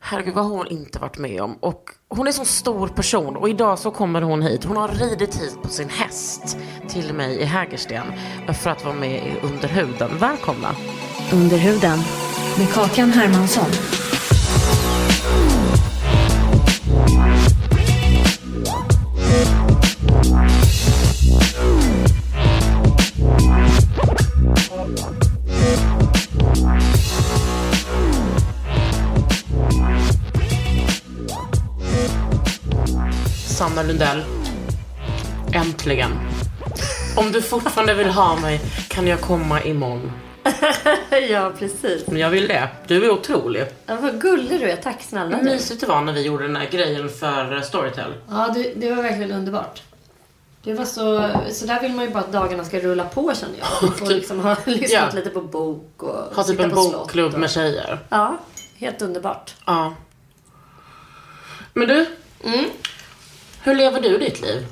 Herregud, vad har hon inte varit med om? Och hon är en sån stor person och idag så kommer hon hit. Hon har ridit hit på sin häst till mig i Hägersten för att vara med i Underhuden. Välkomna! Under huden med Kakan Hermansson. Sanna Lundell. Äntligen. Om du fortfarande vill ha mig kan jag komma imorgon. Ja, precis. Men jag vill det. Du är otrolig. Ja, vad gullig du är. Tack snälla. Vad mysigt det var när vi gjorde den här grejen för eh, Storytel. Ja, det, det var verkligen underbart. Det var så, så där vill man ju bara att dagarna ska rulla på känner jag. Man får liksom ha lyssnat Ja. lite på bok och Ha typ en bokklubb och... med tjejer. Ja, helt underbart. Ja. Men du. Hur lever du ditt liv?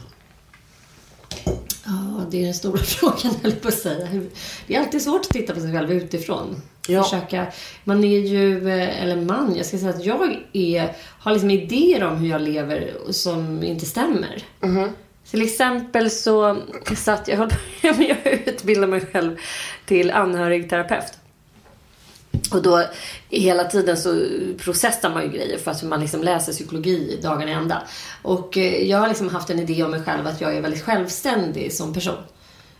Ja, det är den stora frågan höll på att säga. Det är alltid svårt att titta på sig själv utifrån. Ja. Försöka, man är ju, eh, eller man, jag ska säga att jag är, har liksom idéer om hur jag lever som inte stämmer. Till exempel så satt jag, jag utbildade mig själv till anhörigterapeut. Och då hela tiden så processar man ju grejer för att man liksom läser psykologi dagarna i ända. Och eh, jag har liksom haft en idé om mig själv att jag är väldigt självständig som person.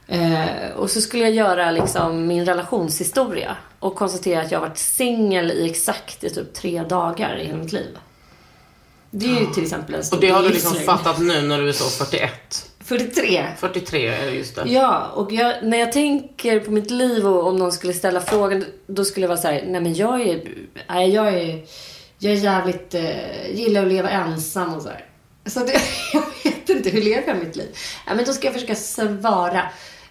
Eh, och så skulle jag göra liksom min relationshistoria och konstatera att jag har varit singel i exakt i typ tre dagar i hela mitt liv. Det är ju till exempel en stor Och det har du liksom livslängd. fattat nu när du är så 41. 43. 43 är det just det. Ja, och jag, när jag tänker på mitt liv och om någon skulle ställa frågan, då skulle jag vara så här, nej men jag är, nej jag är, jag är jävligt, eh, gillar att leva ensam och så här. Så att jag, vet inte, hur lever jag mitt liv? Ja, men då ska jag försöka svara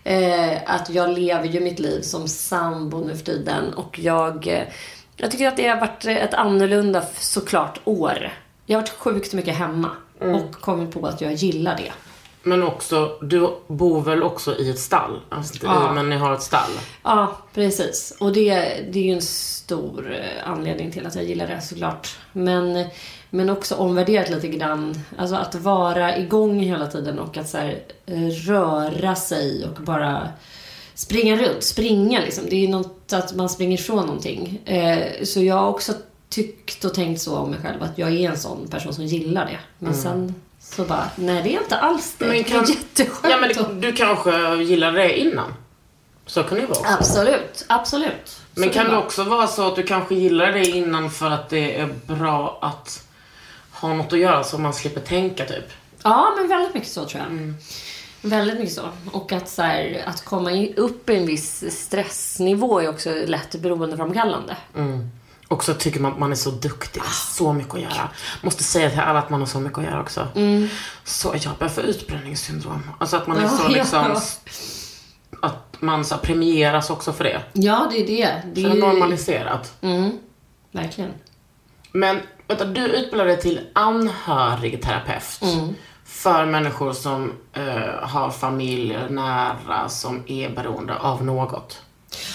eh, att jag lever ju mitt liv som sambo nu för tiden och jag, eh, jag tycker att det har varit ett annorlunda såklart år. Jag har varit sjukt mycket hemma och kommit på att jag gillar det. Men också, du bor väl också i ett stall? Alltså, inte Ja. i, men ni har ett stall. Ja, precis. Och det, det är ju en stor eh, anledning till att jag gillar det såklart. Men, men också omvärderat lite grann. Alltså att vara igång hela tiden och att så här, eh, röra sig och bara springa runt. Springa liksom. Det är ju något att man springer ifrån någonting. Eh, så jag har också tyckt och tänkt så om mig själv att jag är en sån person som gillar det. Men sen så bara, nej det är inte alls det. Men det kan- är jätteskönt. Ja, men det, du kanske gillade det innan? Så kan det ju vara. också. Absolut, absolut. Men Så kan det det också vara så att du kanske gillar det innan för att det är bra att ha något att göra så man slipper tänka typ? Ja, men väldigt mycket så tror jag. Väldigt mycket så. Och att, så här, att komma upp i en viss stressnivå är också lätt beroendeframkallande. Och så tycker man att man är så duktig, är så mycket att göra. Måste säga till alla att man har så mycket att göra också. Så jag börjar få utbränningssyndrom. Alltså att man är så liksom... Att man så premieras också för det. Ja, det är det. Det är det är normaliserat. Mm, verkligen. Men vänta, du utbildade dig till anhörigterapeut. För människor som eh, har familjer nära som är beroende av något.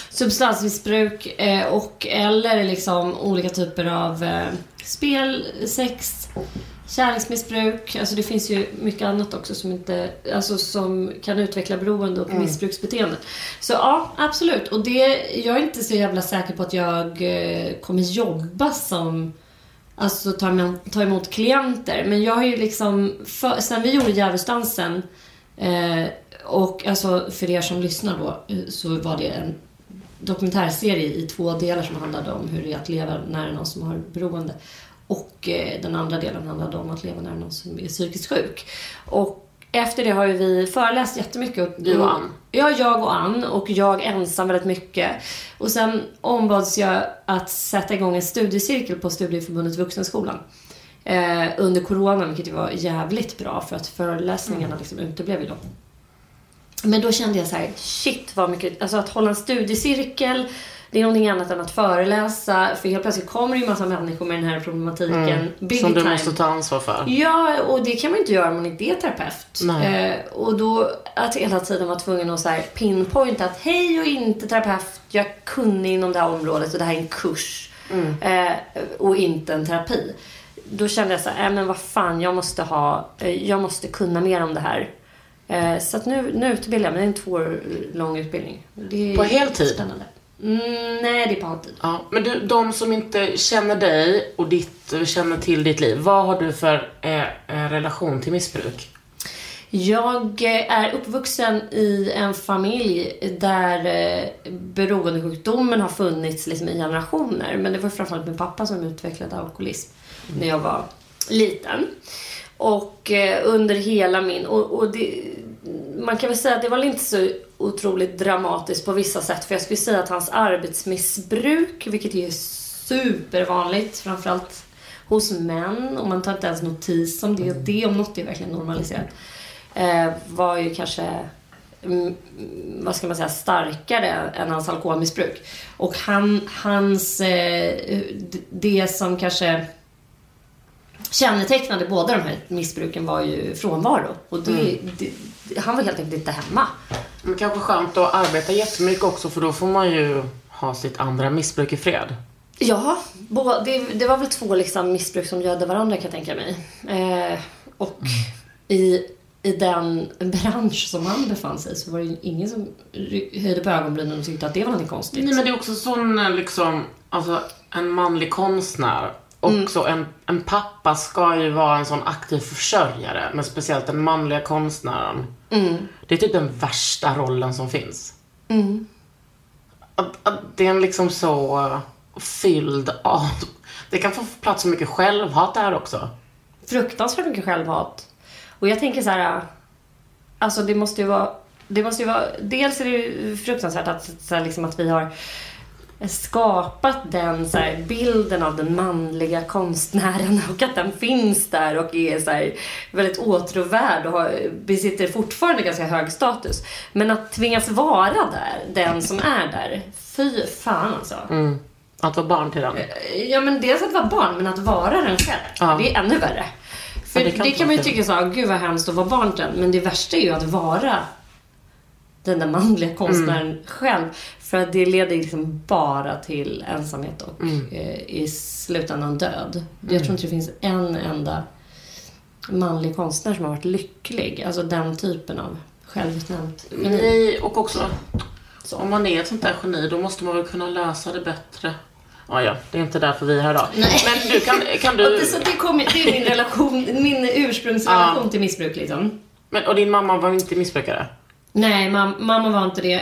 Substansmissbruk eh, och eller liksom olika typer av eh, spel, sex, kärleksmissbruk. Alltså det finns ju mycket annat också som inte, alltså som kan utveckla beroende och missbruksbeteende. Så ja, absolut. Och det, jag är inte så jävla säker på att jag eh, kommer jobba som Alltså ta emot, ta emot klienter. Men jag har ju liksom, för, sen vi gjorde Djävulsdansen eh, och alltså för er som lyssnar då så var det en dokumentärserie i två delar som handlade om hur det är att leva nära någon som har beroende. Och eh, den andra delen handlade om att leva nära någon som är psykiskt sjuk. Och efter det har ju vi föreläst jättemycket. Och, Du och Ann? Ja, jag och Ann. Och jag ensam väldigt mycket. Och sen ombads jag att sätta igång en studiecirkel på Studieförbundet Vuxenskolan. Eh, under corona, vilket var jävligt bra för att föreläsningarna liksom uteblev ju då. Men då kände jag så här, shit vad mycket, alltså att hålla en studiecirkel, det är någonting annat än att föreläsa. För helt plötsligt kommer det ju massa människor med den här problematiken. Big Som du time. måste ta ansvar för. Ja, och det kan man inte göra om man inte är terapeut. Eh, och då att hela tiden vara tvungen att så här pinpointa att hej, jag är inte terapeut, jag är kunnig inom det här området och det här är en kurs. Eh, och inte en terapi. Då kände jag så här, äh, men vad fan, jag måste ha, eh, jag måste kunna mer om det här. Eh, så att nu, nu utbildar jag mig, det är en två år lång utbildning. Det är På heltid? Spännande. Mm, nej, det är på halvtid. Ja, men du, de som inte känner dig och ditt, känner till ditt liv, vad har du för eh, eh, relation till missbruk? Jag eh, är uppvuxen i en familj där eh, beroendesjukdomen har funnits liksom i generationer. Men det var framförallt min pappa som utvecklade alkoholism när jag var liten. Och eh, under hela min... Och, och det, man kan väl säga att det var inte så otroligt dramatiskt på vissa sätt. För jag skulle säga att hans arbetsmissbruk, vilket är supervanligt, framförallt hos män, och man tar inte ens notis om det. Det om något är verkligen normaliserat. Eh, var ju kanske, mm, vad ska man säga, starkare än hans alkoholmissbruk. Och han, hans, eh, det som kanske kännetecknade båda de här missbruken var ju frånvaro. Och det, det, han var helt enkelt inte hemma. Men kanske skönt att arbeta jättemycket också för då får man ju ha sitt andra missbruk i fred. Ja, det, det var väl två liksom missbruk som gödde varandra kan jag tänka mig. Eh, och i, i den bransch som han befann sig så var det ingen som höjde på ögonbrynen och tyckte att det var något konstigt. Nej men det är också sån eh, liksom, alltså en manlig konstnär. Också en, en pappa ska ju vara en sån aktiv försörjare, men speciellt den manliga konstnären. Det är typ den värsta rollen som finns. Att, att det är en liksom så fylld av... Det kan få plats så mycket självhat där också. fruktansvärt mycket självhat. Och jag tänker så här, alltså det måste ju vara, det måste ju vara, dels är det ju fruktansvärt att, så här, liksom att vi har skapat den så här, bilden av den manliga konstnären och att den finns där och är så här, väldigt åtråvärd och har, besitter fortfarande ganska hög status. Men att tvingas vara där, den som är där, fy fan alltså. Mm. Att vara barn till den. Ja men dels att vara barn, men att vara den själv. Ja. Det är ännu värre. För Ja, det det kan, kan man ju tycka så, "Ah, gud vad hemskt att vara barn till den. Men det värsta är ju att vara den där manliga konstnären Mm. själv. För att det leder liksom bara till ensamhet och Mm. eh, i slutändan död. Jag tror inte det finns en enda manlig konstnär som har varit lycklig. Alltså den typen av självutnämnt. Nej, och också så om man är ett sånt där geni då måste man väl kunna lösa det bättre. Ja, ja, det är inte därför vi är här idag. Men du, kan, kan du... det, så det, kommer, det är min relation, min ursprungsrelation Ja. till missbruk liksom. Men, och din mamma var inte missbrukare? Nej, mam mamma var inte det.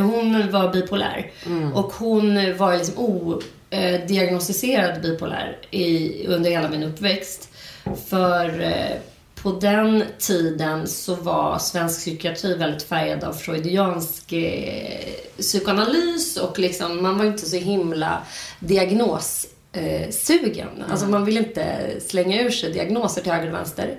Hon var bipolär. Och hon var liksom odiagnostiserad bipolär i, under hela min uppväxt. För eh, på den tiden så var svensk psykiatri väldigt färgad av freudiansk eh, psykoanalys och liksom, man var inte så himla diagnossugen. Eh, sugen. alltså man ville inte slänga ur sig diagnoser till höger och vänster.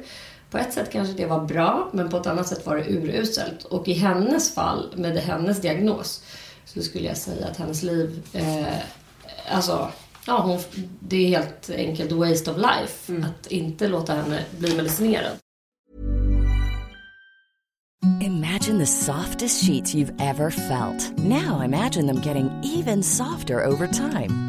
På ett sätt kanske det var bra, men på ett annat sätt var det uruselt. Och i hennes fall, med hennes diagnos, så skulle jag säga att hennes liv, eh, alltså, ja, hon, det är helt enkelt waste of life att inte låta henne bli medicinerad. Imagine the softest sheets you've ever felt. Now imagine them getting even softer over time.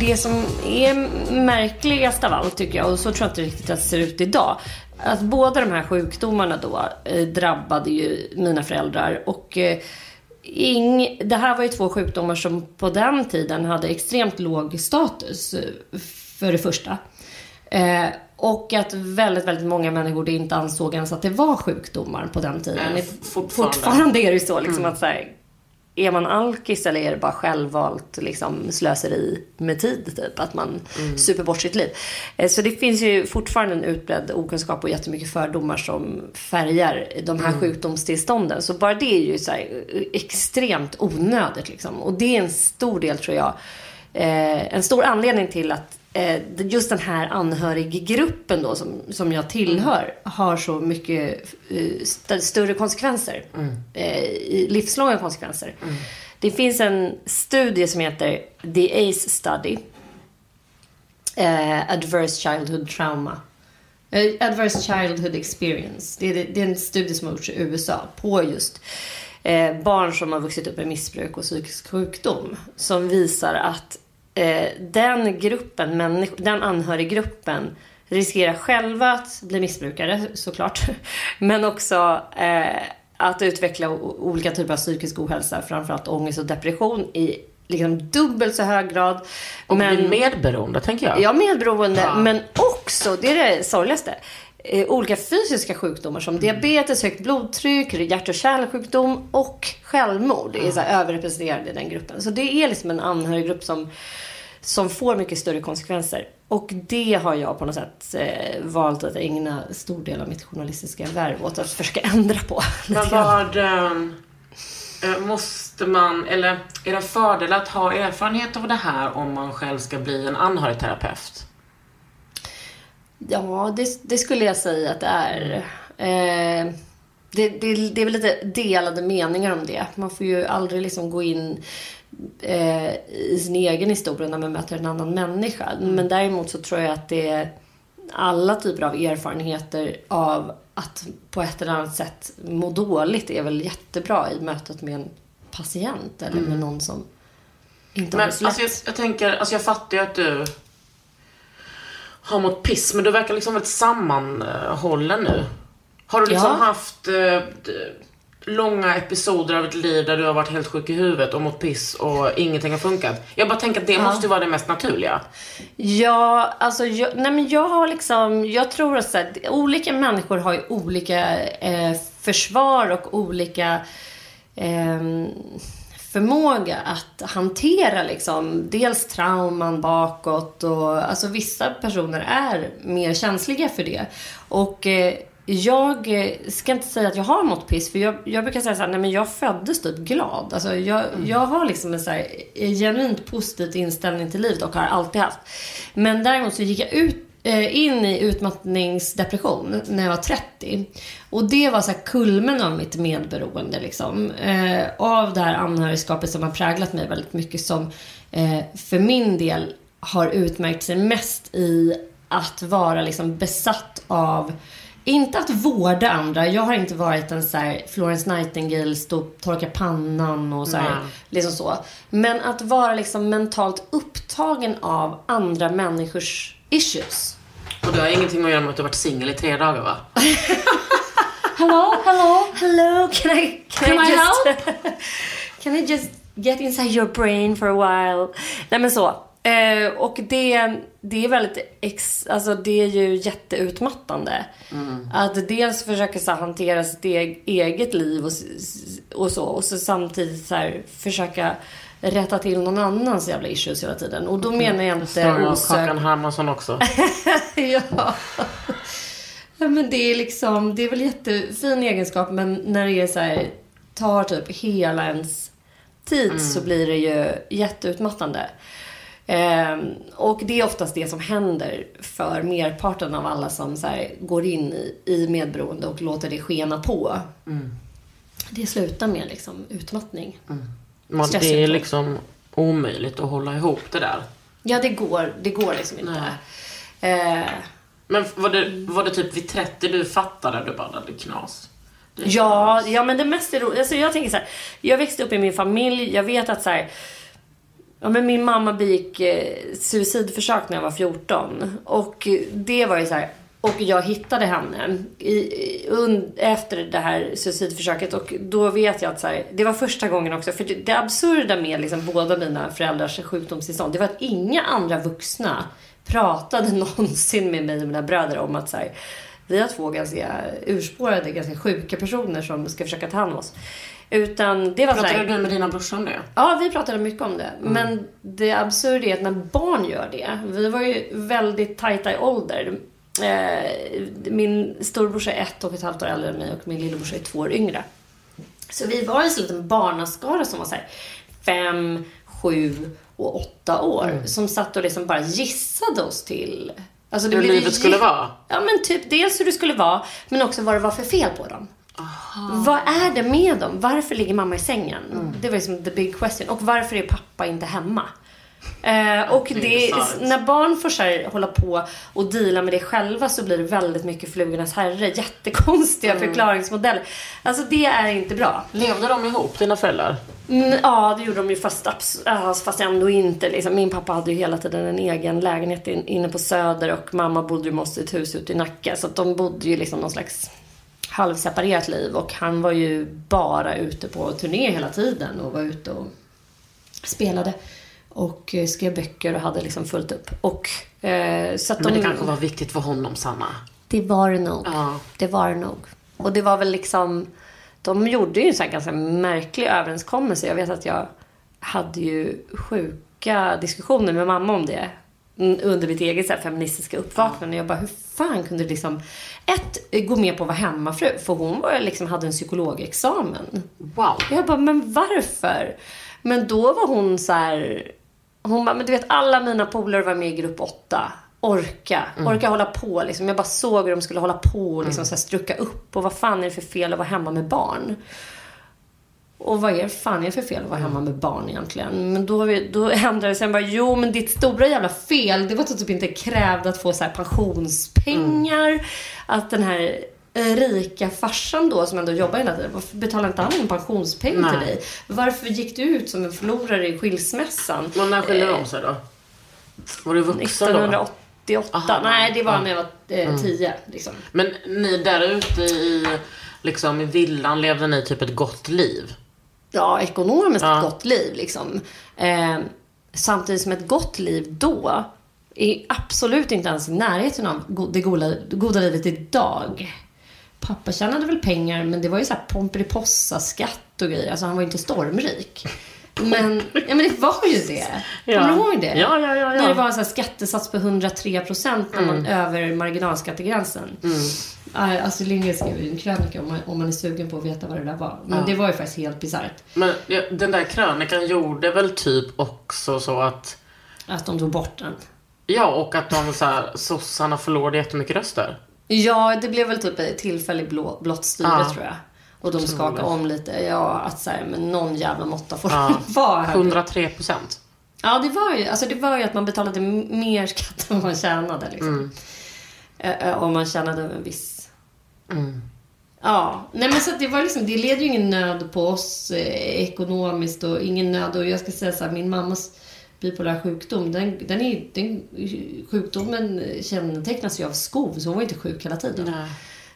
Det som är märkligast av allt tycker jag, och så tror jag inte riktigt att det ser ut idag. Att båda de här sjukdomarna då eh, drabbade ju mina föräldrar och eh, ing, det här var ju två sjukdomar som på den tiden hade extremt låg status, eh, för det första. Eh, och att väldigt, väldigt många människor inte ansåg ens att det var sjukdomar på den tiden. Nej, fortfarande. fortfarande är det ju så liksom att så här, är man alkis eller är det bara självvalt liksom, slöseri med tid? Typ, att man Mm. super bort sitt liv. Eh, Så det finns ju fortfarande en utbredd okunskap och jättemycket fördomar som färgar de Mm. här sjukdomstillstånden. Så bara det är ju så här, extremt onödigt. Liksom. Och det är en stor del, tror jag, eh, en stor anledning till att just den här anhöriggruppen då som, som jag tillhör har så mycket eh, st- större konsekvenser. Eh, i- livslånga konsekvenser. Det finns en studie som heter The ACE Study. Eh, Adverse Childhood Trauma. Eh, Adverse Childhood Experience. Det är, det är en studie som har gjorts i USA på just eh, barn som har vuxit upp med missbruk och psykisk sjukdom. Som visar att eh, den gruppen, den anhöriggruppen riskerar själva att bli missbrukare såklart. Men också eh, att utveckla olika typer av psykisk ohälsa, framförallt ångest och depression i liksom dubbelt så hög grad. Och bli medberoende, tänker jag. Ja, medberoende. Ja. Men också, det är det sorgligaste, olika fysiska sjukdomar som diabetes, högt blodtryck, hjärt och kärlsjukdom och självmord är så här överrepresenterade i den gruppen. Så det är liksom en anhöriggrupp som, som får mycket större konsekvenser. Och det har jag på något sätt eh, valt att ägna stor del av mitt journalistiska värv åt att försöka ändra på. Men vad ehm, eh, måste man, eller är det fördel att ha erfarenhet av det här om man själv ska bli en anhörigterapeut? Ja, det, det skulle jag säga att det är. Eh, det, det, det är väl lite delade meningar om det. Man får ju aldrig liksom gå in eh, i sin egen historia när man möter en annan människa. Men däremot så tror jag att det är alla typer av erfarenheter av att på ett eller annat sätt må dåligt är väl jättebra i mötet med en patient eller med någon som inte har det så alltså, jag, jag tänker, alltså jag fattar ju att du har mått piss, men du verkar liksom väldigt sammanhållen nu. Har du liksom Ja. haft eh, långa episoder av ditt liv där du har varit helt sjuk i huvudet och mått piss och ingenting har funkat? Jag bara tänker att det måste ju vara det mest naturliga. Ja, alltså jag, nej men jag har liksom, jag tror att så här, olika människor har ju olika eh, försvar och olika ehm, förmåga att hantera liksom dels trauman bakåt och alltså vissa personer är mer känsliga för det. Och eh, jag eh, ska inte säga att jag har mått piss för jag, jag brukar säga så här, nej men jag föddes typ glad. Alltså jag, jag har liksom en så här eh, genuint positiv inställning till livet och har alltid haft. Men däremot så gick jag ut eh, in i utmattningsdepression när jag var 30. Och det var så kulmen av mitt medberoende liksom. Eh, av det här anhörigskapet som har präglat mig väldigt mycket som eh, för min del har utmärkt sig mest i att vara liksom besatt av inte att vårda andra. Jag har inte varit en så här Florence Nightingale, stå och torka pannan och så här, liksom så. Men att vara liksom mentalt upptagen av andra människors issues. Och det har ingenting att göra med att du har varit singel i tre dagar va? Hello, hello, hello. Can I can, Can I, I just can I just get inside your brain for a while? Nej men så. Eh, och det, det är väldigt ex, alltså det är ju jätteutmattande. Att dels försöka så här, hantera sitt e- eget liv och, och så. Och så samtidigt så här, försöka rätta till någon annans jävla issues hela tiden. Och då menar jag inte Står jag osökt Kakan Hermansson också. ja. Ja. men det är liksom, det är väl jättefin egenskap men när det är så här, tar typ hela ens tid så blir det ju jätteutmattande. Ehm, och det är oftast det som händer för merparten av alla som så här, går in i, i medberoende och låter det skena på. Det slutar med liksom utmattning. Man, Stressen det är liksom omöjligt att hålla ihop det där. Ja, det går, det går liksom inte. Eh, Men var det, var det typ vid 30 du fattade? Du bara, det är knas. Det är Ja, knas. ja men det mest är roligt. Alltså jag tänker så här, jag växte upp i min familj. Jag vet att så här, ja men min mamma begick eh, suicidförsök när jag var 14. Och det var ju så här Och jag hittade henne i, i, un, efter det här suicidförsöket. Och då vet jag att så här, det var första gången också. För det, det absurda med liksom båda mina föräldrars sjukdomstillstånd. Det var att inga andra vuxna pratade någonsin med mig och mina bröder om att så här, vi har två ganska urspårade, ganska sjuka personer som ska försöka ta hand om oss. Utan det var så här, Pratade du med dina brorsor om det? Ja, vi pratade mycket om det. Men det absurda är att när barn gör det. Vi var ju väldigt tajta i ålder. Eh, min storebrorsa är ett och ett halvt år äldre än mig och min lillebrorsa är två år yngre. Så vi var en liten barnaskara som var så här fem, sju och åtta år. Som satt och liksom bara gissade oss till... Alltså det Hur livet skulle vara? Ja, men typ dels hur det skulle vara, men också vad det var för fel på dem. Vad är det med dem? Varför ligger mamma i sängen? Mm. Det var liksom the big question. Och varför är pappa inte hemma? Eh, och Det är det, när barn får här, hålla på och deala med det själva så blir det väldigt mycket flugornas herre. Jättekonstiga Mm. förklaringsmodeller. Alltså det är inte bra. Levde de ihop, dina föräldrar? Mm, ja, det gjorde de ju fast, fast ändå inte. Liksom. Min pappa hade ju hela tiden en egen lägenhet in, inne på Söder och mamma bodde ju oss i ett hus ute i Nacka. Så att de bodde ju liksom någon slags halvseparerat liv och han var ju bara ute på turné hela tiden och var ute och spelade och eh, skrev böcker och hade liksom fullt upp. Och, eh, så att Men de, det kanske var viktigt för honom, Sanna. det var det nog. Ja. Det var det nog. Och det var väl liksom... De gjorde ju en sån här ganska märklig överenskommelse. Jag vet att jag hade ju sjuka diskussioner med mamma om det. mm, Under mitt eget så här, feministiska uppvaknande. Jag bara, hur fan kunde du liksom... Ett, gå med på att vara hemmafru. För hon var, liksom, hade en psykologexamen. Wow. Jag bara, men varför? Men då var hon så här... Hon bara, men du vet alla mina polare var med i grupp åtta. Orka. Orka hålla på liksom. Jag bara såg hur de skulle hålla på och liksom så här strucka upp. Och vad fan är det för fel att vara hemma med barn? Och vad är fan är det för fel att vara hemma med barn egentligen? Men då, då ändrade det sig. Bara, jo men ditt stora jävla fel, det var att du typ inte krävde att få så här pensionspengar. Att den här rika farsan då som ändå jobbar hela tiden, varför betalar inte han in pensionspengar Nej. till dig? Varför gick du ut som en förlorare i skilsmässan? Men när skilde de sig då? Var du vuxen då? 1988. Aha, Nej, det var ja. när jag var eh, 10. Liksom. Men ni där ute i, liksom, i villan, levde ni typ ett gott liv? ja, ekonomiskt Ja. ett gott liv. Liksom. Eh, samtidigt som ett gott liv då är absolut inte ens i närheten av det goda, goda livet idag. Pappa tjänade väl pengar, men det var ju så här Pomperipossa-skatt och grejer. Alltså han var ju inte stormrik. Men, ja, men det var ju det. Ja. Kommer du ihåg det? Ja, ja, ja, ja. När det var en så här skattesats på 103 procent när man över marginalskattegränsen. Mm. Ja, Astrid Lindgren skrev ju en krönika om man, om man är sugen på att veta vad det där var. Men det var ju faktiskt helt bisarrt. Men ja, den där krönikan gjorde väl typ också så att Att de tog bort den. Ja, och att de så här, sossarna förlorade jättemycket röster. Ja, det blev väl typ ett tillfälligt blå, blått styre Ja. tror jag. Och de skakade om lite. Ja, att så här, men någon jävla måtta får Ja. vara här. 103 procent. Ja, det var ju, alltså det var ju att man betalade mer skatt än man tjänade. Liksom. Eh, Om man tjänade en viss... Ja, nej men så att det var liksom, det leder ju ingen nöd på oss eh, ekonomiskt och ingen nöd. Och jag ska säga så här, min mammas bipolära sjukdom, den, den är, den, sjukdomen kännetecknas ju av skov, så hon var inte sjuk hela tiden.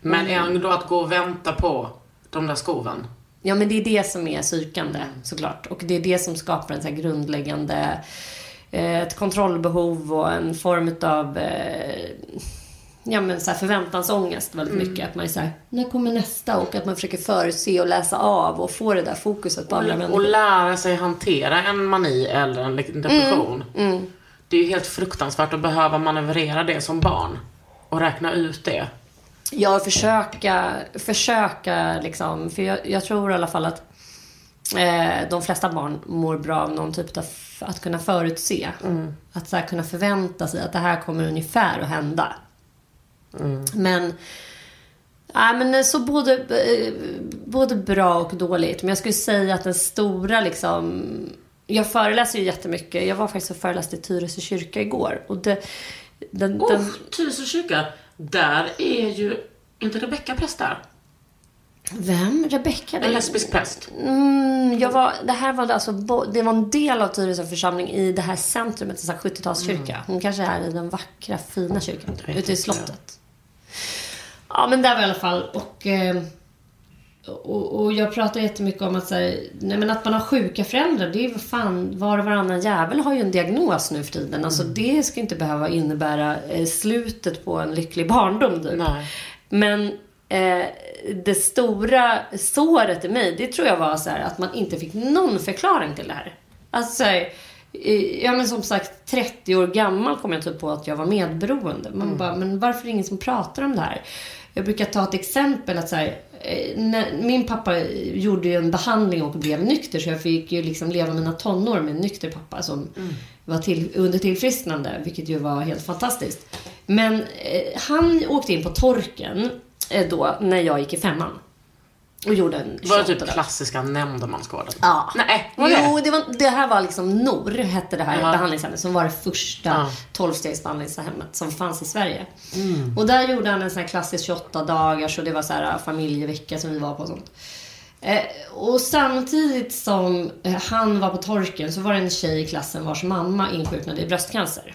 Men ändå att gå och vänta på de där skoven. Ja, men det är det som är psykande såklart. Och det är det som skapar en så här grundläggande eh, ett kontrollbehov och en form av ja, men så här förväntansångest väldigt mycket. Att man är så här, när kommer nästa? Och att man försöker förutse och läsa av och få det där fokuset på andra Och människor. lära sig hantera en mani eller en liten depression. Mm, Det är ju helt fruktansvärt att behöva manövrera det som barn. Och räkna ut det. Ja, försöka, försöka liksom. För jag, jag tror i alla fall att eh, de flesta barn mår bra av någon typ av att kunna förutse. Att så här, kunna förvänta sig att det här kommer ungefär att hända. Men, ja, men så både, eh, både bra och dåligt. Men jag skulle säga att den stora liksom... Jag föreläser ju jättemycket. Jag var faktiskt och föreläste i Tyresö kyrka igår. Och det, den, Oh, den, Tyresö kyrka. Där är ju inte Rebecka präst där? Vem? Rebecka? En lesbisk präst. Mm, jag var, det här var alltså, det var en del av Tyresö församling i det här centrumet, en sån här 70-talskyrka. Hon kanske är i den vackra, fina kyrkan, ute i slottet. Ja, men där var jag i alla fall. Och, eh, och, och jag pratar jättemycket om att, så här, nej, men att man har sjuka föräldrar. Det är ju fan, var och varannan jävel har ju en diagnos nu för tiden. Alltså, det ska inte behöva innebära eh, slutet på en lycklig barndom. Typ. Nej. Men eh, det stora såret i mig, det tror jag var så här, att man inte fick någon förklaring till det här. Alltså, här, ja men som sagt, 30 år gammal kom jag typ på att jag var medberoende. Man bara, men varför är det ingen som pratar om det här? Jag brukar ta ett exempel att så här, eh, min pappa gjorde ju en behandling och blev nykter så jag fick ju liksom leva mina tonår med en nykter pappa som var till, under tillfrisknande, vilket ju var helt fantastiskt. Men eh, han åkte in på torken då när jag gick i femman. Och gjorde en Var det typ 28 dagar. klassiska nämndemansgården? Ja. Nej, var det? Jo, det, var, det här var liksom NOR, hette det här Ja. behandlingshemmet, som var det första Ja. 12-stegsbehandlingshemmet som fanns i Sverige. Mm. Och där gjorde han en sån här klassisk 28 dagars och det var så här familjevecka som vi var på och sånt. Eh, och samtidigt som eh, han var på torken så var det en tjej i klassen vars mamma insjuknade i bröstcancer.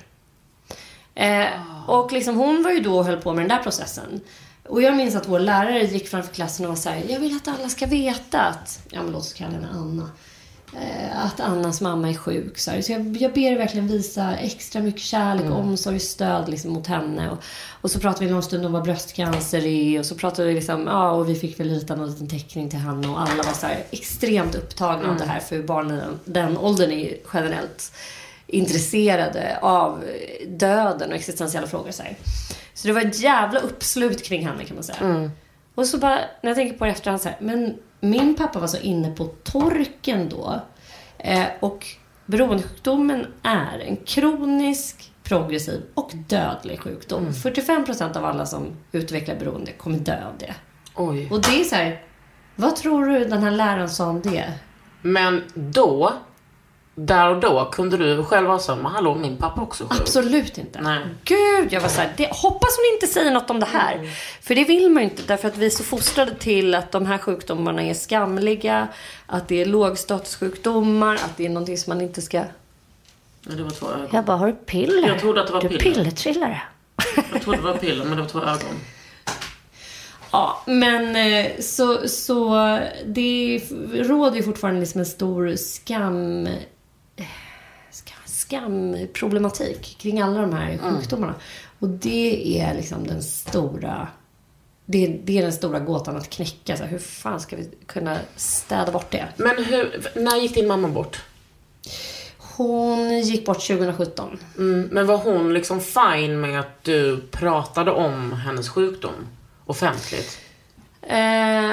Eh, och liksom hon var ju då och höll på med den där processen. Och jag minns att vår lärare gick framför klassen och var så här, jag vill att alla ska veta att, ja men låt oss kalla henne Anna. Eh, att Annas mamma är sjuk. Så, här. så jag, jag ber er verkligen visa extra mycket kärlek, omsorg och stöd liksom, mot henne. Och, och så pratade vi någon stund om vad bröstcancer är. Och så pratade vi liksom, ja och vi fick väl rita någon liten teckning till henne. Och alla var så här extremt upptagna av det här. För barnen den, den åldern är ju generellt intresserade av döden och existentiella frågor. Så, här. Så det var ett jävla uppslut kring henne kan man säga. Och så bara, när jag tänker på det efterhand så här, men min pappa var så inne på torken då. Eh, och beroendesjukdomen är en kronisk, progressiv och dödlig sjukdom. 45% av alla som utvecklar beroende kommer dö av det. Oj. Och det är så här, vad tror du den här läraren sa om det? Men då, där och då, kunde du själv vara så, men hallå, min pappa också sjuk. Absolut inte. Nej. Gud, jag var så här, det, hoppas hon inte säger något om det här. För det vill man ju inte, därför att vi är så fostrade till att de här sjukdomarna är skamliga, att det är lågstatussjukdomar, att det är någonting som man inte ska... Ja, det var två ögon. Jag bara, har du piller? Jag trodde att det var du piller. pillertrillare. Jag trodde det var piller, men det var två ögon. Ja, men eh, så, så det råder ju fortfarande liksom en stor skam skamproblematik kring alla de här sjukdomarna. Och det är liksom den stora det, det är den stora gåtan att knäcka. Så här, hur fan ska vi kunna städa bort det? Men hur, när gick din mamma bort? Hon gick bort 2017. Mm, men var hon liksom fine med att du pratade om hennes sjukdom offentligt? Eh,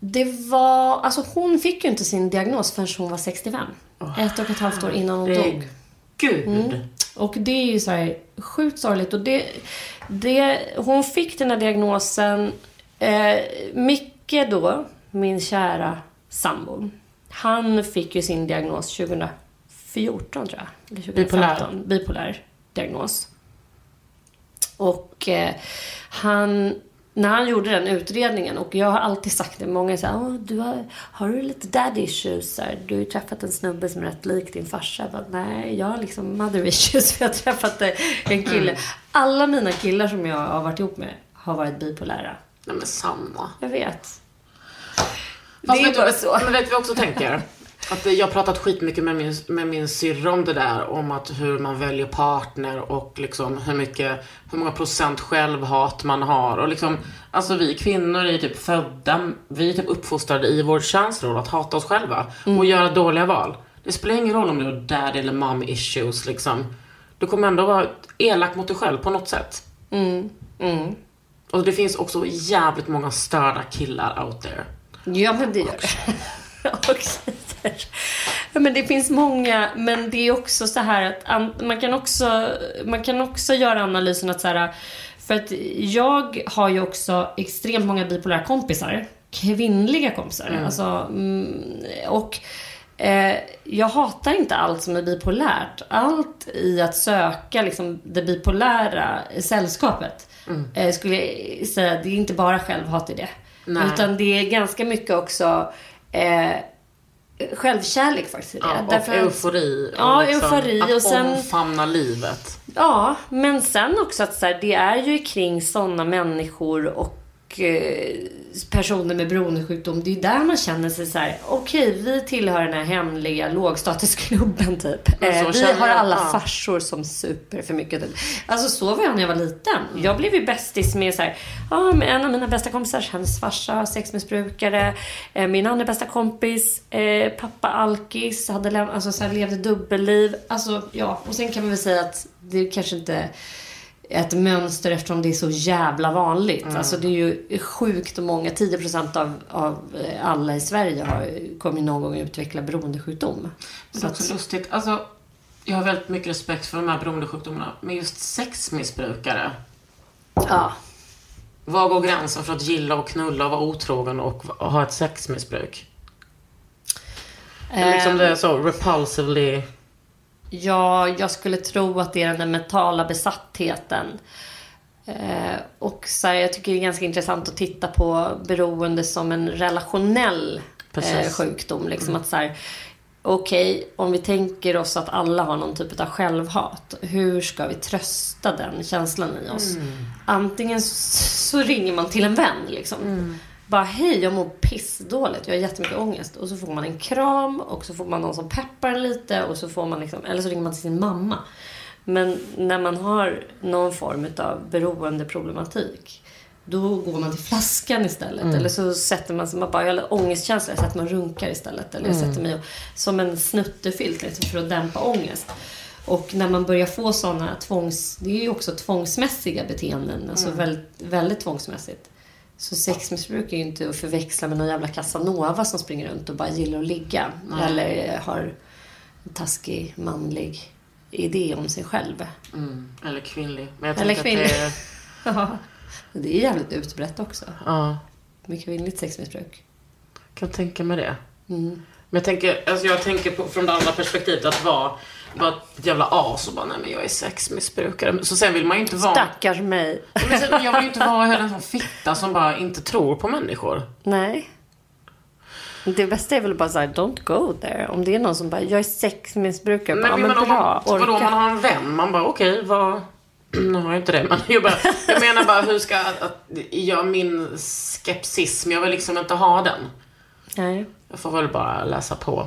det var, alltså hon fick ju inte sin diagnos förrän hon var 65. ett och ett halvt år innan hon dog. Gud. Och det är ju så här sjukt sorgligt. Och det, det, hon fick den här diagnosen. Eh, Micke då, min kära sambo. Han fick ju sin diagnos 2014 tror jag. Eller 2015. Bipolär. Bipolär diagnos. Och eh, han, när han gjorde den utredningen, och jag har alltid sagt det, många säger Åh, du har, har du lite daddy issues? Här, Du har ju träffat en snubbe som är rätt lik din farsa. Jag bara, Nej, jag har liksom mother issues för jag har träffat en kille. Alla mina killar som jag har varit ihop med har varit bipolära. Nej men samma. Jag vet. Fast det är vet bara så. Men vet jag också tänker? Att jag har pratat skitmycket med min, med min syrra om det där. Om att hur man väljer partner och liksom hur mycket, hur många procent självhat man har. Och liksom, alltså vi kvinnor är typ födda, vi är typ uppfostrade i vår känslor att hata oss själva. Och göra dåliga val. Det spelar ingen roll om du har dad eller mom issues liksom. Du kommer ändå vara elak mot dig själv på något sätt. Och det finns också jävligt många störda killar out there. Ja, men det gör det. Men det finns många, men det är också så här att an- man kan också, man kan också göra analysen att så här, för att jag har ju också extremt många bipolära kompisar. Kvinnliga kompisar. Alltså, mm, och eh, jag hatar inte allt som är bipolärt. Allt i att söka liksom, det bipolära sällskapet. Eh, skulle jag säga, det är inte bara självhat i det. Nej. Utan det är ganska mycket också eh, självkärlek faktiskt i det. Ja, och Därför eufori. Och Ja, liksom eufori att och sen- omfamna livet. Ja, men sen också att så här, det är ju kring sådana människor och eh, personer med beroendesjukdom. Det är där man känner sig så här: okej vi tillhör den här hemliga lågstatusklubben typ. Eh, vi har alla farsor som super för mycket. Typ. Alltså så var jag när jag var liten. Jag blev ju bästis med så här, ja, med en av mina bästa kompisar, hennes farsa sexmissbrukare. Eh, min andra bästa kompis, eh, pappa alkis, hade läm- alltså, så här, levde dubbelliv. Alltså ja, och sen kan man väl säga att det kanske inte ett mönster eftersom det är så jävla vanligt. Alltså det är ju sjukt många, 10% av, av eh, alla i Sverige har, kommer någon gång att utveckla beroendesjukdom. Det är också lustigt. Alltså, jag har väldigt mycket respekt för de här beroendesjukdomarna. Men just sexmissbrukare. Ja. Var går gränsen för att gilla och knulla och vara otrogen och ha ett sexmissbruk? Är liksom Ehm, det är så repulsively... Ja, jag skulle tro att det är den där mentala besattheten. Eh, och så här, jag tycker det är ganska intressant att titta på beroende som en relationell eh, sjukdom. Liksom att så här, okej, om vi tänker oss att alla har någon typ av självhat. Hur ska vi trösta den känslan i oss? Antingen så, så ringer man till en vän liksom. Bara hej, jag mår pissdåligt, jag har jättemycket ångest. Och så får man en kram och så får man någon som peppar en lite och så får man liksom, eller så ringer man till sin mamma. Men när man har någon form av beroendeproblematik då går man till flaskan istället. Eller så sätter man sig, man bara, jag har ångestkänsla, jag sätter mig och runkar istället. Eller jag sätter mig och, som en snuttefilt liksom, för att dämpa ångest. Och när man börjar få sådana tvångs... Det är ju också tvångsmässiga beteenden. Alltså väldigt, väldigt tvångsmässigt. Så sexmissbruk är ju inte att förväxla med någon jävla casanova som springer runt och bara gillar att ligga. Eller har en taskig manlig idé om sig själv. Mm, eller kvinnlig. Men jag Eller kvinnlig. det är... Ja. Det är jävligt utbrett också. Ja, Med kvinnligt sexmissbruk. kan tänka mig det. Mm. Men jag tänker, alltså jag tänker på, från det andra perspektivet att vara, vara ett jävla as och bara, nej men jag är sexmissbrukare. Så sen vill man ju inte vara... Stackars mig. Men sen, jag vill ju inte vara heller en sån fitta som bara inte tror på människor. Nej. Det bästa är väl bara såhär, don't go there. Om det är någon som bara, jag är sexmissbrukare. Men, Bara, men, men om, bra, man, vadå, om orka. man har en vän, man bara okej, vad... Nu har jag inte det, men jag, bara, jag menar bara hur ska att, jag, min skepsism, jag vill liksom inte ha den. Nej. Jag får väl bara läsa på.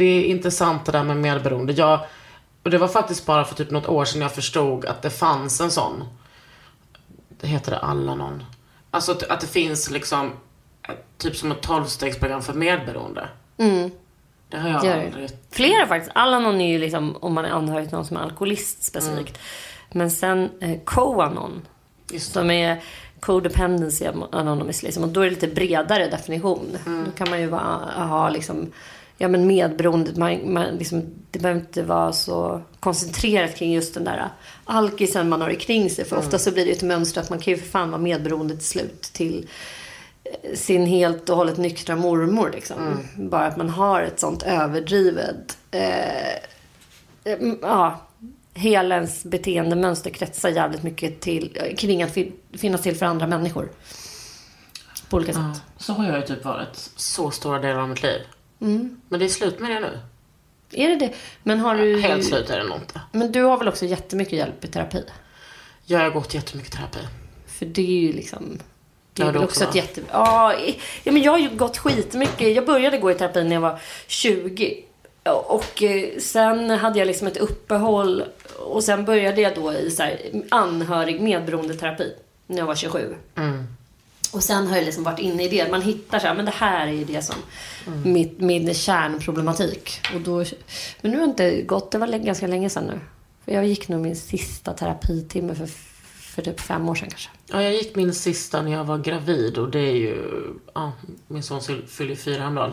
Det är intressant det där med medberoende. Jag, och det var faktiskt bara för typ något år sedan jag förstod att det fanns en sån. Det heter det Alanon. Alltså att, att det finns liksom typ som ett tolvstegsprogram för medberoende. Det har jag Gör aldrig... Flera faktiskt. Alanon är ju liksom om man är anhörig till någon som är alkoholist specifikt. Men sen eh, Coanon. Just Som är Codependency Anonymous. Liksom. Och då är det lite bredare definition. Då kan man ju vara, ha liksom, ja, men medberoendet. Man, man, liksom, det behöver inte vara så koncentrerat kring just den där alkisen man har kring sig. För ofta så blir det ett mönster att man kan ju för fan vara medberoende till slut. Till eh, sin helt och hållet nyktra mormor. Liksom. Bara att man har ett sånt överdrivet eh, Mm, ja, hela ens beteendemönster kretsar jävligt mycket till, kring att fin- finnas till för andra människor. På olika sätt. Ja, så har jag ju typ varit så stora delar av mitt liv. Mm. Men det är slut med det nu. Är det det? Men har du... Helt slut är det nog inte. Men du har väl också jättemycket hjälp i terapi? Jag har gått jättemycket terapi. För det är ju liksom... Det är Ja, väl också också, ett jätte... Ja, ja, men jag har ju gått skitmycket. Jag började gå i terapi när jag var 20. och eh, sen hade jag liksom ett uppehåll och sen började jag då i så här, anhörig medberoendeterapi när jag var 27. Och sen har jag liksom varit inne i det. Man hittar så här, men det här är ju det som mitt, min kärnproblematik. Och då, men nu har det inte gått, det var ganska länge sedan nu. För jag gick nog min sista terapitimme för, för typ fem år sedan kanske. Ja, jag gick min sista när jag var gravid och det är ju, ja, min son fyll- fyller fyra häromdagen.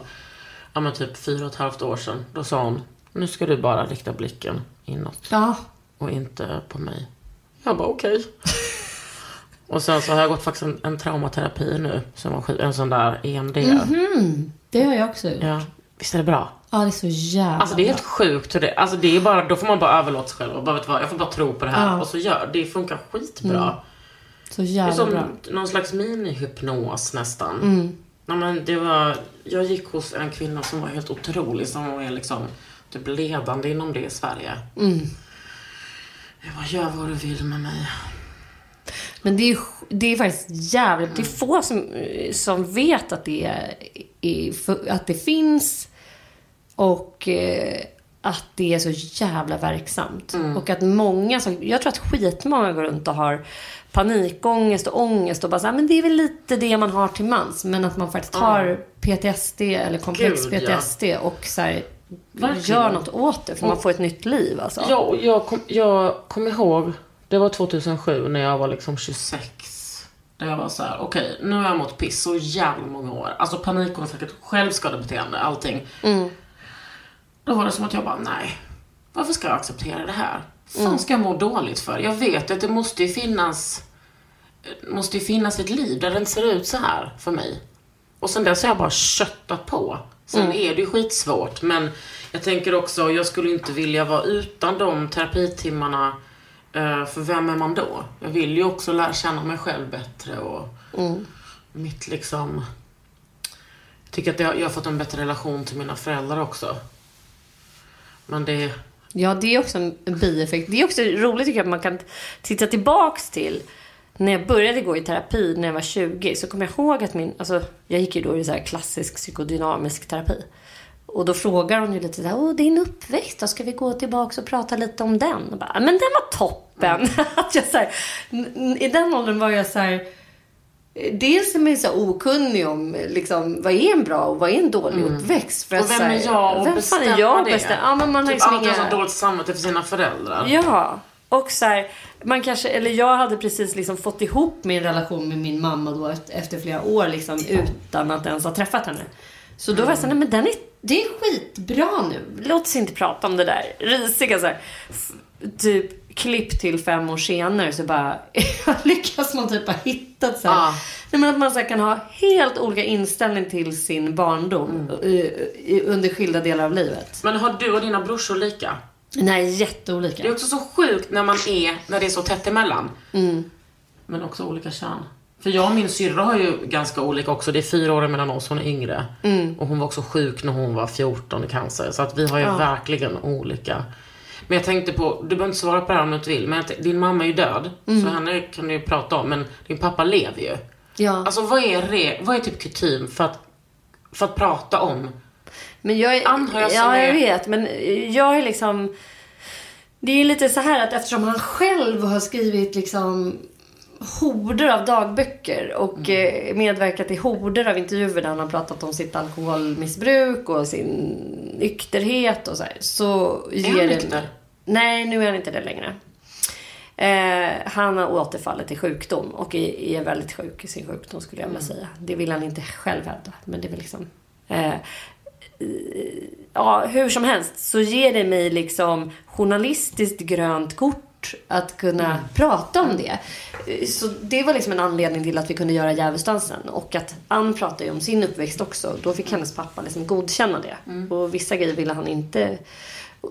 Ja men typ fyra och ett halvt år sedan. Då sa hon, nu ska du bara rikta blicken inåt Ja. och inte på mig. Jag bara okej. Och sen så har jag gått faktiskt en, en traumaterapi nu, som var en sån där E EMDR. Det har jag också gjort. Ja, Ja, visst är det bra? det är så jävla Alltså det är bra. helt sjukt hur det, alltså det är bara, då får man bara överlåta sig själv och bara vet vad, jag får bara tro på det här Ja. och så gör, det funkar skitbra. Så Det är jävla som bra. någon slags minihypnos nästan. Mm. Nej, men det var, jag gick hos en kvinna som var helt otrolig, som var liksom typ ledande inom det i Sverige. Mm. Jag bara, gör vad du vill med mig. Men det är, det är faktiskt jävligt... Det är få som, som vet att det, är, att det finns och eh, att det är så jävla verksamt. Och att många som... Jag tror att skitmånga går runt och har panikångest och ångest och bara så här, men det är väl lite det man har till mans. Men att man faktiskt har PTSD eller komplex Gud, ja. PTSD och så här, Verkligen. gör något åt det. För man får ett nytt liv alltså. Ja, och jag kom, jag kom ihåg, det var 2007 när jag var liksom 26. Där jag var så här: okej, nu har jag mått piss så jävla många år. Alltså panikångest, självskadebeteende, allting. Då var det som att jag bara, nej. Varför ska jag acceptera det här? fan ska jag må dåligt för? Jag vet att det måste ju finnas måste ju finnas ett liv där det inte ser ut så här för mig. Och sen dess har jag bara köttat på. Sen är det ju skitsvårt, men jag tänker också, jag skulle inte vilja vara utan de terapitimmarna. Eh, För vem är man då? Jag vill ju också lära känna mig själv bättre och mitt liksom... Jag tycker att jag, har fått en bättre relation till mina föräldrar också. Men det... Ja, det är också en bieffekt. Det är också roligt tycker jag att man kan titta tillbaks till när jag började gå i terapi när jag var 20 så kommer jag ihåg att min, alltså jag gick ju då i så här klassisk psykodynamisk terapi. Och då frågar hon ju lite så här, åh din uppväxt då, ska vi gå tillbaks och prata lite om den? Och bara, men den var toppen! att jag så här, I den åldern var jag så här, Dels är man ju så okunnig om liksom, vad är en bra och vad är en dålig uppväxt. För Och att vem är jag fan bestämma är jag det? bestämma? Ja, men man typ liksom inga... har så dåligt samvete för sina föräldrar. Ja, och så här, man kanske, eller jag hade precis liksom fått ihop min relation med min mamma då efter flera år liksom utan att ens ha träffat henne. Så då var jag såhär, nej men den är, det är skitbra nu. Låt oss inte prata om det där risiga så här. Typ klipp till fem år senare så bara lyckas man typ ha hittat så här. Ja. Nej, men att man så kan ha helt olika inställning till sin barndom i, i, under skilda delar av livet. Men har du och dina brorsor lika? Nej, jätteolika. Det är också så sjukt när man är, när det är så tätt emellan. Men också olika kön. För jag och min syrra har ju ganska olika också. Det är fyra år mellan oss, hon är yngre. Och hon var också sjuk när hon var 14 i cancer. Så att vi har ju verkligen olika. Men jag tänkte på, du behöver inte svara på det här om du inte vill. Men din mamma är ju död. Så henne kan du ju prata om. Men din pappa lever ju. Ja. Alltså vad är, re, vad är typ kutym för att, för att prata om? Men jag är, Anhöriga som Ja, jag är- vet. Men jag är liksom... Det är lite så här att eftersom han själv har skrivit liksom horder av dagböcker och eh, medverkat i horder av intervjuer där han har pratat om sitt alkoholmissbruk och sin nykterhet och så här. Så ger han det... nykter? Nej, nu är han inte det längre. Eh, han har återfallit i sjukdom och är, är väldigt sjuk i sin sjukdom skulle jag vilja säga. Det vill han inte själv hävda. Men det är väl liksom... Eh, ja, hur som helst så ger det mig liksom journalistiskt grönt kort att kunna prata om det. Så det var liksom en anledning till att vi kunde göra Djävulsdansen. Och att Ann pratade ju om sin uppväxt också. Då fick hennes pappa liksom godkänna det. Och vissa grejer ville han inte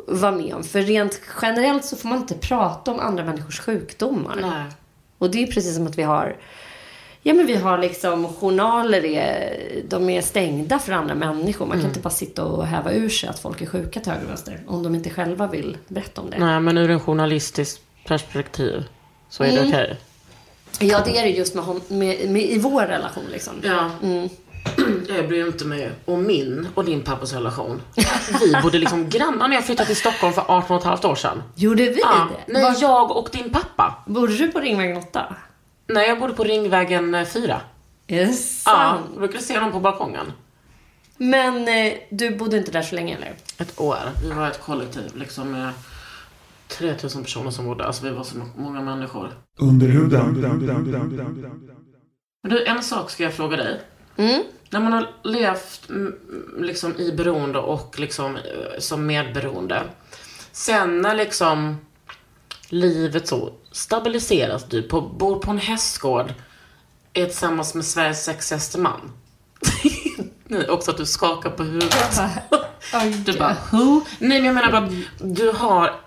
vara med om. För rent generellt så får man inte prata om andra människors sjukdomar. Nej. Och det är precis som att vi har Ja men vi har liksom journaler, är, de är stängda för andra människor. Man kan inte bara sitta och häva ur sig att folk är sjuka till höger och vänster. Om de inte själva vill berätta om det. Nej, men ur en journalistisk perspektiv så är det okej. Ja det är det just med, hon, med, med, i vår relation liksom. Ja. Jag bryr inte mig om min och din pappas relation. Vi bodde liksom grannar när jag flyttade till Stockholm för 18 och ett halvt år sedan. Gjorde vi Ja, det? nej, Var, jag och din pappa. Bodde du på Ringvägen 8? Nej, jag bodde på Ringvägen eh, 4. Är det Ja, sant? jag brukade se dem på balkongen. Men eh, du bodde inte där så länge eller? Ett år. Vi var ett kollektiv liksom med 3000 personer som bodde. Alltså vi var så många människor. Under huden. Men du, en sak ska jag fråga dig. Mm. När man har levt liksom i beroende och liksom eh, som medberoende. Sen när liksom livet så stabiliseras, du på, bor på en hästgård, är tillsammans med Sveriges sexigaste man. Nej, också att du skakar på huvudet. Du bara, who? Nej men jag menar bara, du har,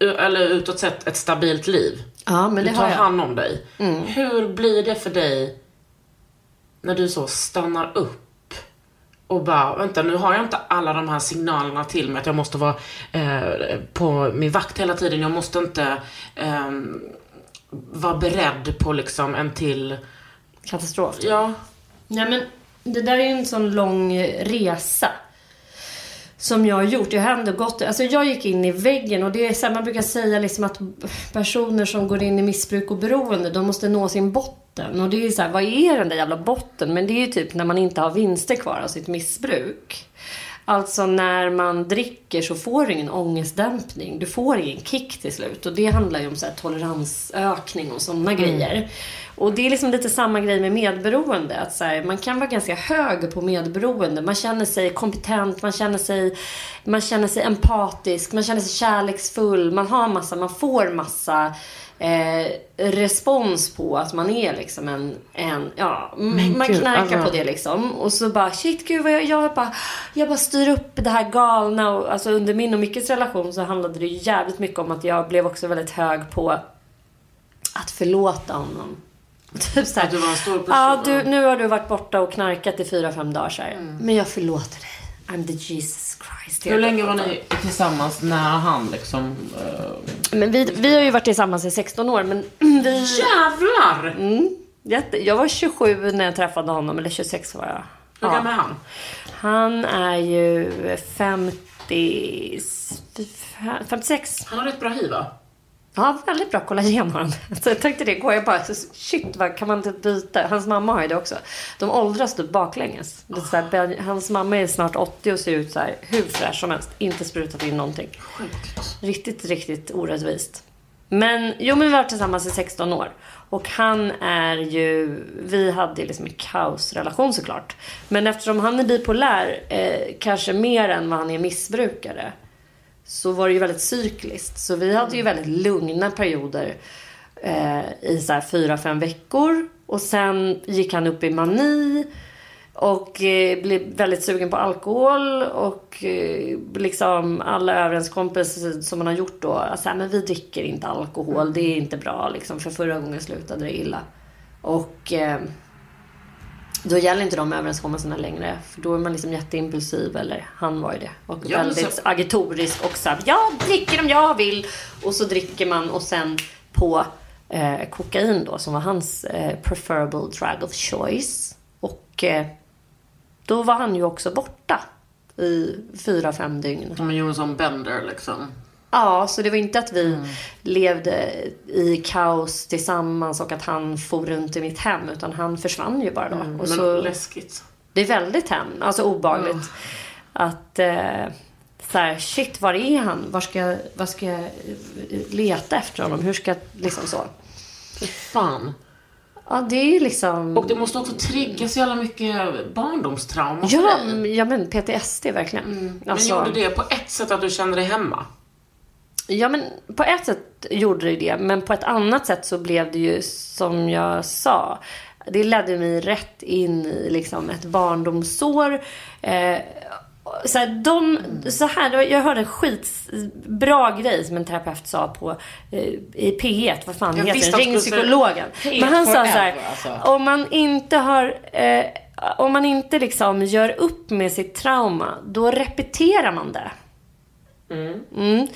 eller utåt sett, ett stabilt liv. Ja, men Du det tar har jag. hand om dig. Hur blir det för dig när du så stannar upp och bara, vänta nu har jag inte alla de här signalerna till mig att jag måste vara eh, på min vakt hela tiden. Jag måste inte eh, vara beredd på liksom en till, Katastrof. ja, Nej men det där är ju en sån lång resa. Som jag har gjort. Jag har ändå gått, alltså jag gick in i väggen och det är så här, man brukar säga liksom att personer som går in i missbruk och beroende, de måste nå sin botten. Och det är så här, vad är den där jävla botten? Men det är ju typ när man inte har vinster kvar av sitt missbruk. Alltså när man dricker så får du ingen ångestdämpning. Du får ingen kick till slut. Och det handlar ju om så här toleransökning och sådana grejer. Och det är liksom lite samma grej med medberoende. Att så här, man kan vara ganska hög på medberoende. Man känner sig kompetent, man känner sig, man känner sig empatisk, man känner sig kärleksfull. Man har massa, man får massa eh, respons på att man är liksom en, en ja, m- man gud, knarkar alltså. på det liksom. Och så bara, shit gud vad jag, jag bara, jag bara styr upp det här galna. Och, alltså under min och Mickes relation så handlade det jävligt mycket om att jag blev också väldigt hög på att förlåta honom. Typ såhär, Att du var en stor person. ja du, nu har du varit borta och knarkat i fyra, fem dagar här. Men jag förlåter dig. I'm the Jesus Christ. Hur länge var ni tillsammans när han liksom... eh, Men vi, vi har ju varit tillsammans i 16 år men vi... Jävlar! Mm, jätte, jag var 27 när jag träffade honom, eller 26 var jag. Hur gammal är han? Han är ju 50... 56. Han har rätt bra hiv va? Ja, väldigt bra kollagen har han. Så jag tänkte det går jag bara, shit vad kan man inte byta? Hans mamma har ju det också. De åldras typ baklänges. Det är så här, hans mamma är snart 80 och ser ut så här hur fräsch som helst. Inte sprutat in någonting. Riktigt, riktigt orättvist. Men, jo men vi har varit tillsammans i 16 år. Och han är ju, vi hade liksom en kaosrelation såklart. Men eftersom han är bipolär, eh, kanske mer än vad han är missbrukare så var det ju väldigt cykliskt. Så vi hade ju väldigt lugna perioder eh, i så här fyra, fem veckor. Och sen gick han upp i mani och eh, blev väldigt sugen på alkohol. Och eh, liksom alla överenskommelser som man har gjort då. Alltså, men vi dricker inte alkohol, det är inte bra liksom. För förra gången slutade det illa. Och eh, då gäller inte de överenskommelserna längre. För då är man liksom jätteimpulsiv, eller han var ju det. Och Ja, väldigt så- agitorisk och så här, jag dricker om jag vill. Och så dricker man och sen på eh, kokain då, som var hans eh, preferable drug of choice. Och eh, då var han ju också borta i fyra, fem dygn. Som en Jonsson Bender liksom. Ja, så det var inte att vi levde i kaos tillsammans och att han for runt i mitt hem. Utan han försvann ju bara då. och Men så, läskigt. det är väldigt hem, alltså obehagligt. Att eh, så här, shit, var är han? Var ska, jag- vad ska jag eh, leta efter honom? Hur ska jag, liksom så. Fan. Ja, det är liksom... Och det måste också trigga så jävla mycket barndomstrauma Ja, ja, men PTSD verkligen. Alltså, Men gjorde det på ett sätt att du kände dig hemma? Ja, men på ett sätt gjorde det det. Men på ett annat sätt så blev det ju som jag sa. Det ledde mig rätt in i liksom ett barndomsår. Eh, så här, de, så här, jag hörde en skitbra grej som en terapeut sa på, eh, i P1. Vad fan Jag heter den? Ring psykologen. P1 Men han sa så här. alltså. Om man inte har... Eh, om man inte liksom gör upp med sitt trauma, då repeterar man det. Mm.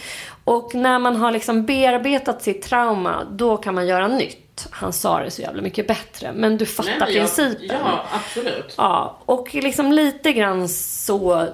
Och när man har liksom bearbetat sitt trauma, då kan man göra nytt. Han sa det så jävla mycket bättre. Men du fattar Nej, men jag- principen. Ja, absolut. Ja, och liksom lite grann så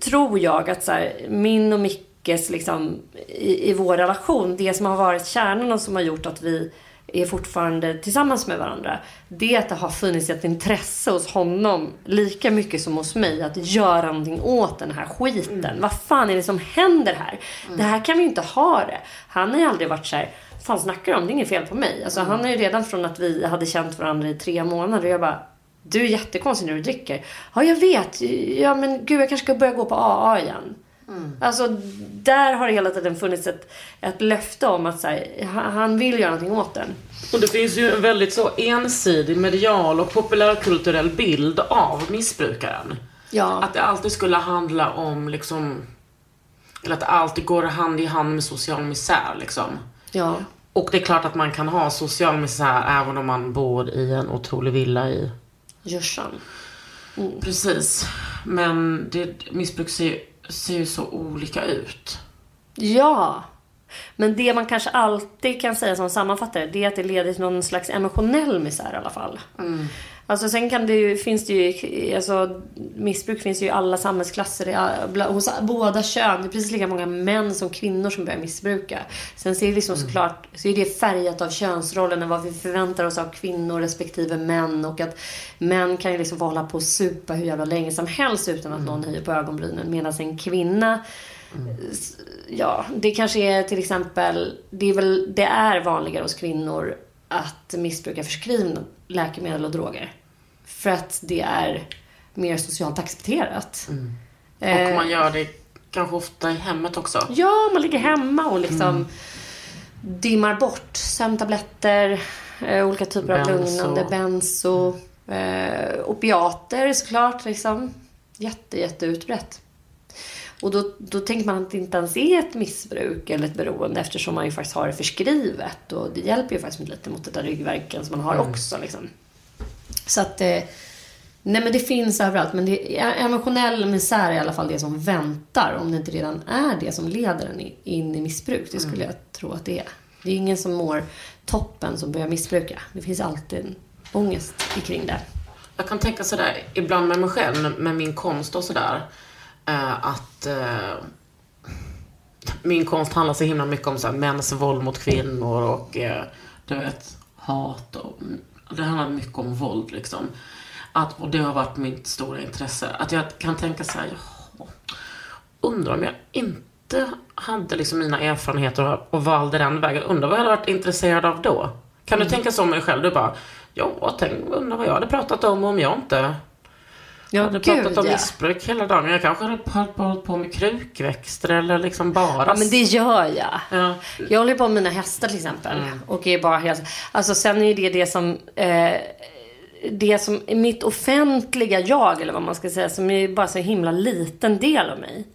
tror jag att så här, min och Mickes liksom, i, i vår relation, det som har varit kärnan och som har gjort att vi är fortfarande tillsammans med varandra. Det är att det har funnits ett intresse hos honom, lika mycket som hos mig, att göra någonting åt den här skiten. Vad fan är det som händer här? Det här kan vi inte ha det. Han har ju aldrig varit så här, fan snackar du om? Det är inget fel på mig. Alltså han har ju redan från att vi hade känt varandra i tre månader, jag bara du är jättekonstig när du dricker. Ja, jag vet. Ja, men gud, jag kanske ska börja gå på AA igen. Alltså, där har det hela tiden funnits ett, ett löfte om att så här, han- vill göra någonting åt den. Och det finns ju en väldigt så ensidig medial och populärkulturell bild av missbrukaren. Ja. Att det alltid skulle handla om liksom, eller att det alltid går hand i hand med social misär liksom. Ja. Och det är klart att man kan ha social misär även om man bor i en otrolig villa i Djursan. Precis. Men det, missbruk ser, ser ju så olika ut. Ja. Men det man kanske alltid kan säga som sammanfattare, det är att det leder till någon slags emotionell misär i alla fall. Alltså sen kan det ju, finns det ju, alltså missbruk finns ju i alla samhällsklasser, hos båda kön. Det är precis lika många män som kvinnor som börjar missbruka. Sen ser det liksom såklart, så är det färgat av könsrollen och vad vi förväntar oss av kvinnor respektive män. Och att män kan ju liksom få hålla på och supa hur jävla länge som helst utan att någon höjer på ögonbrynen. Medan en kvinna Ja, det kanske är till exempel, det är väl, det är vanligare hos kvinnor att missbruka förskrivna läkemedel och droger. För att det är mer socialt accepterat. Eh, Och man gör det kanske ofta i hemmet också. Ja, man ligger hemma och liksom dimmar bort sömntabletter, eh, olika typer av Benzo. lugnande, benzo, eh, opiater såklart liksom. Jätte, jätte utbrett. Och då, då tänker man att det inte ens är ett missbruk eller ett beroende eftersom man ju faktiskt har det förskrivet. Och det hjälper ju faktiskt lite mot den där ryggvärken som man har också. Liksom. Så att, eh, nej men det finns överallt. Men det, emotionell misär är i alla fall det som väntar. Om det inte redan är det som leder en in i missbruk. Det skulle jag tro att det är. Det är ingen som mår toppen som börjar missbruka. Det finns alltid en ångest kring det. Jag kan tänka sådär ibland med mig själv, med min konst och sådär. eh, att eh, min konst handlar så himla mycket om så här, mäns våld mot kvinnor och eh, du vet, hat. Och, det handlar mycket om våld liksom. Att, och det har varit mitt stora intresse. Att jag kan tänka så här, jaha, undrar om jag inte hade liksom mina erfarenheter och- och valde den vägen. Undrar vad jag hade varit intresserad av då? Kan du tänka så om dig själv? Du bara, ja, tänk, undrar vad jag hade pratat om om jag inte Ja, hade pratat om missbruk hela dagen. Jag kanske hade hållit på, med krukväxter eller liksom bara... Ja, men det gör jag. Ja. Jag håller på med mina hästar till exempel. Och är bara helt... Alltså sen är det det som... Eh, det som mitt offentliga jag, eller vad man ska säga, som är bara så himla liten del av mig.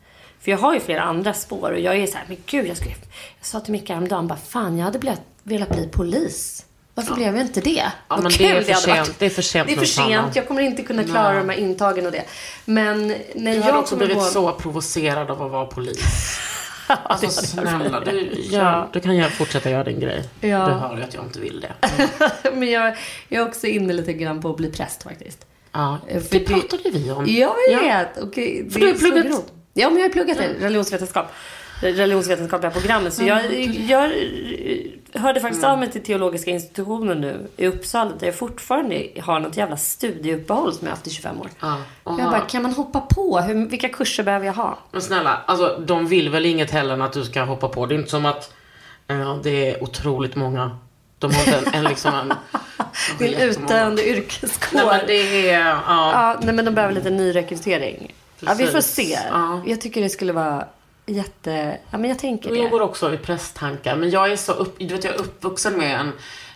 För jag har ju flera andra spår och jag är så här, men gud, jag, skulle, jag sa till Micke häromdagen, bara fan, jag hade velat bli polis. Varför blev jag inte det? Ja, Vad men det kul är för hade sent. varit. Det är för sent Det är för sent. Jag kommer inte kunna klara Nej. de här intagen och det. Men när Jag jag hade också blivit gå... så provocerad av att vara polis. Alltså snälla, du, gör, Ja. du kan göra, fortsätta göra din grej. Ja. Du hör ju att jag inte vill det. Men jag, jag är också inne lite grann på att bli präst faktiskt. Ja, Eh, för det det- pratade vi om. Jag vet! Okej, För det du har pluggat-. Ja, men jag har pluggat det. Religionsvetenskap. Det religionsvetenskapliga programmet. Så jag, jag hörde faktiskt av mig till teologiska institutionen nu i Uppsala där jag fortfarande har något jävla studieuppehåll som jag haft i 25 år. Ja. Jag bara, kan man hoppa på? Hur, vilka kurser behöver jag ha? Men snälla, alltså de vill väl inget heller än att du ska hoppa på. Det är inte som att eh, det är otroligt många. De har inte en, en liksom en... Det är en utdöende yrkeskår. Nej men det är, ja. Ja, nej, men de behöver lite nyrekrytering. Ja, vi får se. Ja. Jag tycker det skulle vara jätte... Ja, men jag tänker Jag det. går också i prästtankar. Men jag är så upp, du vet, jag är uppvuxen med en,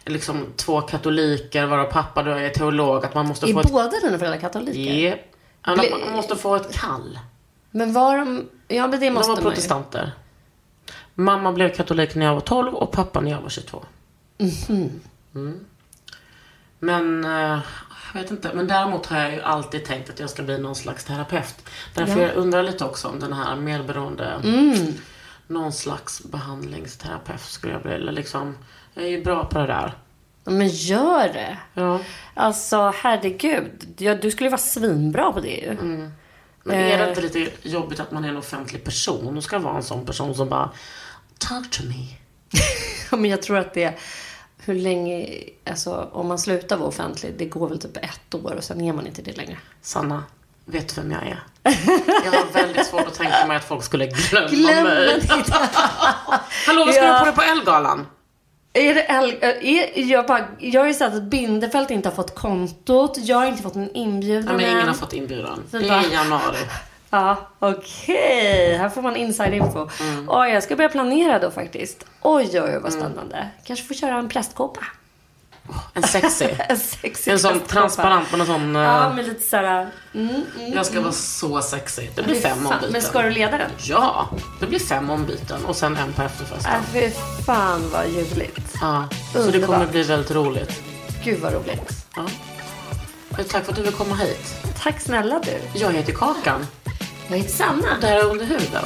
liksom två katoliker, varav pappa då är teolog. Att man måste Är få ett... båda dina föräldrar katoliker? Ja. Ble- Man måste få ett kall. Men var de... Ja, men det De måste var man ju. protestanter. Mamma blev katolik när jag var 12 och pappa när jag var 22. Mhm. Mm. Men, eh, jag vet inte. Men däremot har jag ju alltid tänkt att jag ska bli någon slags terapeut. Därför Ja. jag undrar lite också om den här medberoende, Mm. någon slags behandlingsterapeut skulle jag bli. Eller liksom, jag är ju bra på det där. Men gör det. Ja. Alltså herregud. Ja, du skulle ju vara svinbra på det ju. Men är det Eh. inte lite jobbigt att man är en offentlig person och ska vara en sån person som bara Talk to me. Men jag tror att det... Hur länge... Alltså om man slutar vara offentlig, det går väl typ ett år och sen är man inte det längre. Sanna, vet du vem jag är? Jag har väldigt svårt att tänka mig att folk skulle glömma, Glömma mig. Hallå, vad ska Ja. du på dig på Elgalan? Är det El- är, jag, bara, jag har ju sett att Bindefält inte har fått kontot. Jag har inte fått en inbjudan Ja, men ingen har fått inbjudan. Det är i januari. Ja, okej. Här får man inside info. Mm. Oj, jag ska börja planera då faktiskt. Oj, oj, oj vad spännande. Kanske får köra en prästkåpa. En sexy. En sexig En sån transparent med en sån... eh, Ja, med lite såhär... Mm, mm. Jag ska vara så sexy. Det blir fem Fan, ombyten. Men ska du leda den? Ja, det blir fem ombyten och sen en på efterfesten. Äh, fy fan vad ljuvligt. Ja, så det kommer bli väldigt roligt. Gud vad roligt. Ja. Men Tack för att du vill komma hit. Tack snälla du. Jag heter Kakan. Jag heter Sanna. Det här är under huden.